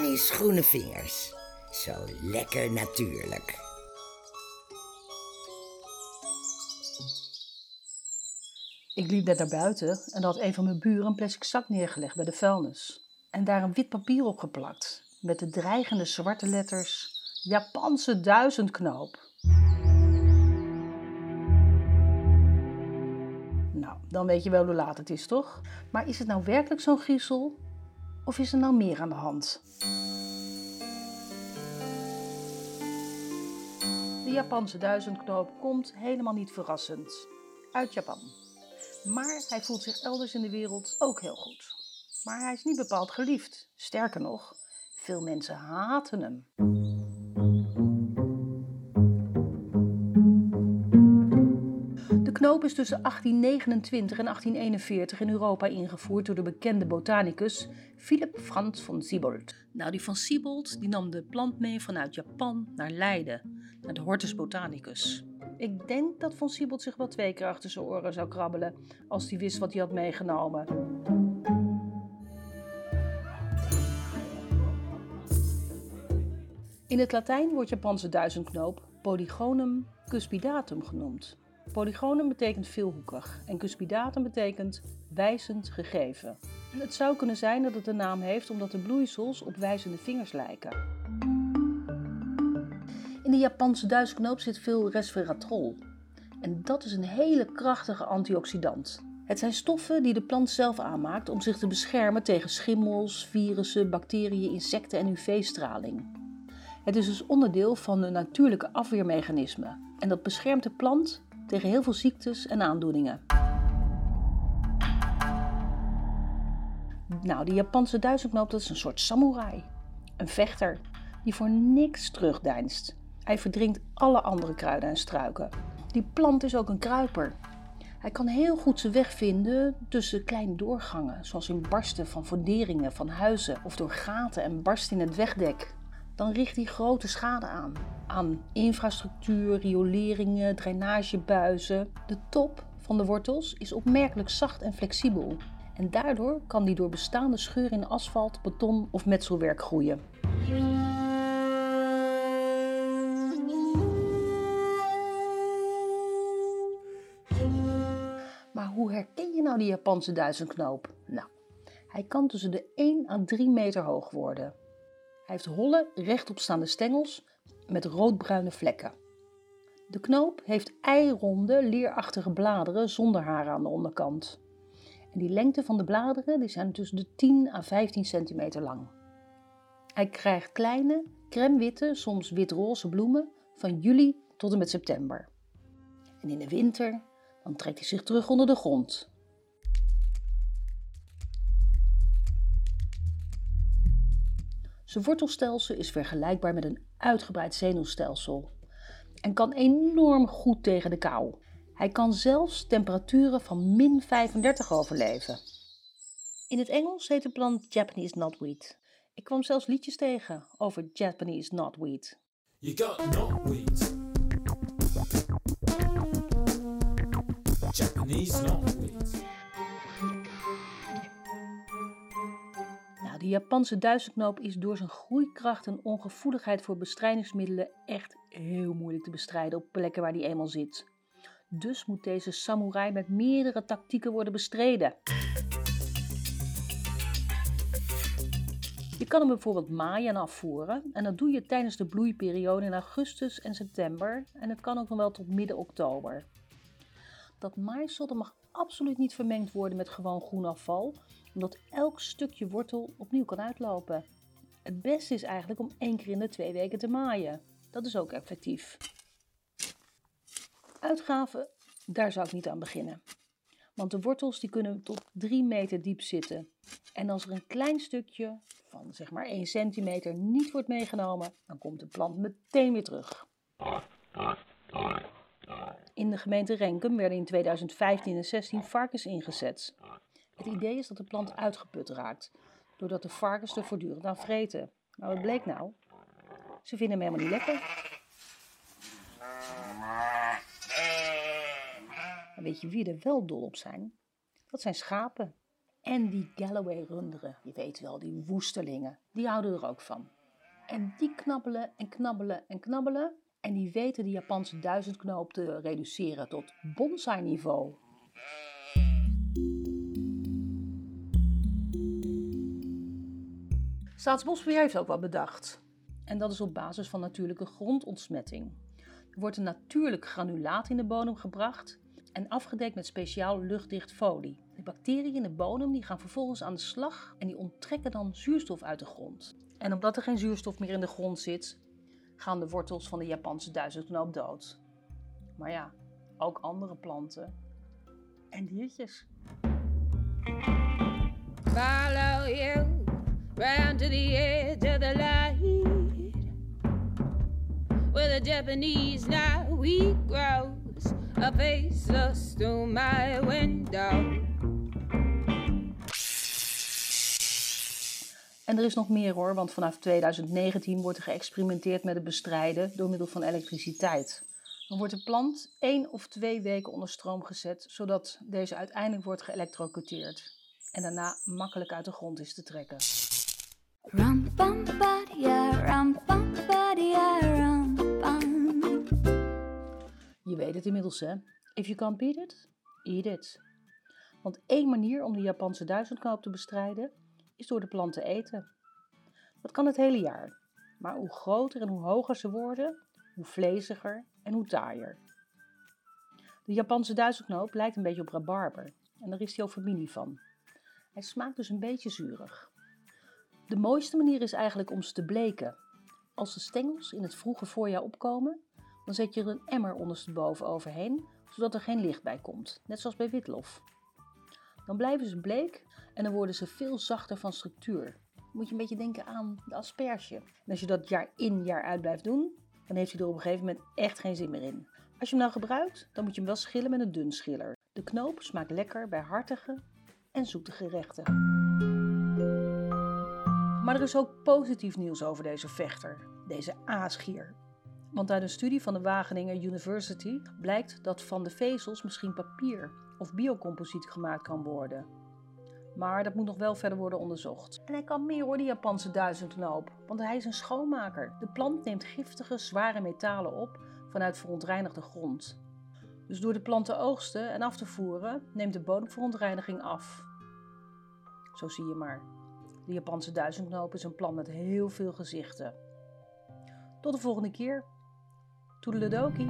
Annie's groene vingers. Zo lekker natuurlijk. Ik liep net naar buiten en had een van mijn buren een plastic zak neergelegd bij de vuilnis. En daar een wit papier op geplakt. Met de dreigende zwarte letters Japanse duizendknoop. Nou, dan weet je wel hoe laat het is, toch? Maar is het nou werkelijk zo'n griezel? Of is er nou meer aan de hand? De Japanse duizendknoop komt helemaal niet verrassend. Uit Japan. Maar hij voelt zich elders in de wereld ook heel goed. Maar hij is niet bepaald geliefd. Sterker nog, veel mensen haten hem. Knoop is tussen 1829 en 1841 in Europa ingevoerd door de bekende botanicus Philip Frans von Siebold. Nou, die van Siebold die nam de plant mee vanuit Japan naar Leiden, naar de Hortus botanicus. Ik denk dat Von Siebold zich wel twee keer achter zijn oren zou krabbelen als hij wist wat hij had meegenomen. In het Latijn wordt Japanse duizendknoop Polygonum cuspidatum genoemd. Polygonum betekent veelhoekig en cuspidatum betekent wijzend gegeven. Het zou kunnen zijn dat het de naam heeft omdat de bloeisels op wijzende vingers lijken. In de Japanse duizendknoop zit veel resveratrol. En dat is een hele krachtige antioxidant. Het zijn stoffen die de plant zelf aanmaakt om zich te beschermen tegen schimmels, virussen, bacteriën, insecten en UV-straling. Het is dus onderdeel van een natuurlijke afweermechanisme en dat beschermt de plant tegen heel veel ziektes en aandoeningen. Nou, die Japanse duizendknoop dat is een soort samurai. Een vechter die voor niks terugdeinst. Hij verdrinkt alle andere kruiden en struiken. Die plant is ook een kruiper. Hij kan heel goed zijn weg vinden tussen kleine doorgangen, zoals in barsten van funderingen van huizen of door gaten en barsten in het wegdek. Dan richt hij grote schade aan. Aan infrastructuur, rioleringen, drainagebuizen. De top van de wortels is opmerkelijk zacht en flexibel. En daardoor kan die door bestaande scheuren in asfalt, beton of metselwerk groeien. Maar hoe herken je nou die Japanse duizendknoop? Nou, hij kan tussen de 1 à 3 meter hoog worden. Hij heeft holle, rechtopstaande stengels met roodbruine vlekken. De knoop heeft eironde, leerachtige bladeren zonder haren aan de onderkant. En die lengte van de bladeren die zijn tussen de 10 à 15 centimeter lang. Hij krijgt kleine, crèmewitte, soms witroze bloemen van juli tot en met september. En in de winter dan trekt hij zich terug onder de grond. Zijn wortelstelsel is vergelijkbaar met een uitgebreid zenuwstelsel en kan enorm goed tegen de kou. Hij kan zelfs temperaturen van min 35 overleven. In het Engels heet de plant Japanese knotweed. Ik kwam zelfs liedjes tegen over Japanese knotweed. You got knotweed. Japanese knotweed. De Japanse duizendknoop is door zijn groeikracht en ongevoeligheid voor bestrijdingsmiddelen echt heel moeilijk te bestrijden op plekken waar die eenmaal zit. Dus moet deze samurai met meerdere tactieken worden bestreden. Je kan hem bijvoorbeeld maaien en afvoeren en dat doe je tijdens de bloeiperiode in augustus en september en het kan ook nog wel tot midden oktober. Dat maaisel mag absoluut niet vermengd worden met gewoon groen afval, omdat elk stukje wortel opnieuw kan uitlopen. Het beste is eigenlijk om één keer in de twee weken te maaien. Dat is ook effectief. Uitgaven, daar zou ik niet aan beginnen. Want de wortels die kunnen tot 3 meter diep zitten. En als er een klein stukje van zeg maar 1 centimeter niet wordt meegenomen, dan komt de plant meteen weer terug. In de gemeente Renkum werden in 2015 en 16 varkens ingezet. Het idee is dat de plant uitgeput raakt, doordat de varkens er voortdurend aan vreten. Maar wat bleek nou? Ze vinden hem helemaal niet lekker. Maar weet je wie er wel dol op zijn? Dat zijn schapen. En die Galloway-runderen, je weet wel, die woestelingen, die houden er ook van. En die knabbelen en knabbelen en knabbelen. En die weten de Japanse duizendknoop te reduceren tot bonsai-niveau. Staatsbosbeheer heeft ook wat bedacht. En dat is op basis van natuurlijke grondontsmetting. Er wordt een natuurlijk granulaat in de bodem gebracht en afgedekt met speciaal luchtdicht folie. De bacteriën in de bodem die gaan vervolgens aan de slag en die onttrekken dan zuurstof uit de grond. En omdat er geen zuurstof meer in de grond zit, gaan de wortels van de Japanse duizendknoop dood. Maar ja, ook andere planten en diertjes. Follow you round to the edge of the light where the Japanese knotweed grows a faceless through my window. En er is nog meer hoor, want vanaf 2019 wordt er geëxperimenteerd met het bestrijden door middel van elektriciteit. Dan wordt de plant één of twee weken onder stroom gezet, zodat deze uiteindelijk wordt geëlektrocuteerd en daarna makkelijk uit de grond is te trekken. Ba-dia, ba-dia. Je weet het inmiddels hè, if you can't beat it, eat it. Want één manier om de Japanse duizendknoop te bestrijden is door de plant te eten. Dat kan het hele jaar, maar hoe groter en hoe hoger ze worden, hoe vleesiger en hoe taaier. De Japanse duizendknoop lijkt een beetje op rabarber en daar is hij ook familie van. Hij smaakt dus een beetje zuurig. De mooiste manier is eigenlijk om ze te bleken. Als de stengels in het vroege voorjaar opkomen, dan zet je er een emmer ondersteboven overheen, zodat er geen licht bij komt, net zoals bij witlof. Dan blijven ze bleek en dan worden ze veel zachter van structuur. Moet je een beetje denken aan de asperge. En als je dat jaar in jaar uit blijft doen, dan heeft hij er op een gegeven moment echt geen zin meer in. Als je hem nou gebruikt, dan moet je hem wel schillen met een dun schiller. De knoop smaakt lekker bij hartige en zoete gerechten. Maar er is ook positief nieuws over deze vechter, deze aasgier. Want uit een studie van de Wageningen University blijkt dat van de vezels misschien papier of biocomposiet gemaakt kan worden. Maar dat moet nog wel verder worden onderzocht. En hij kan meer hoor, die Japanse duizendknoop, want hij is een schoonmaker. De plant neemt giftige, zware metalen op vanuit verontreinigde grond. Dus door de plant te oogsten en af te voeren, neemt de bodemverontreiniging af. Zo zie je maar. De Japanse duizendknoop is een plant met heel veel gezichten. Tot de volgende keer. Toedeledokie.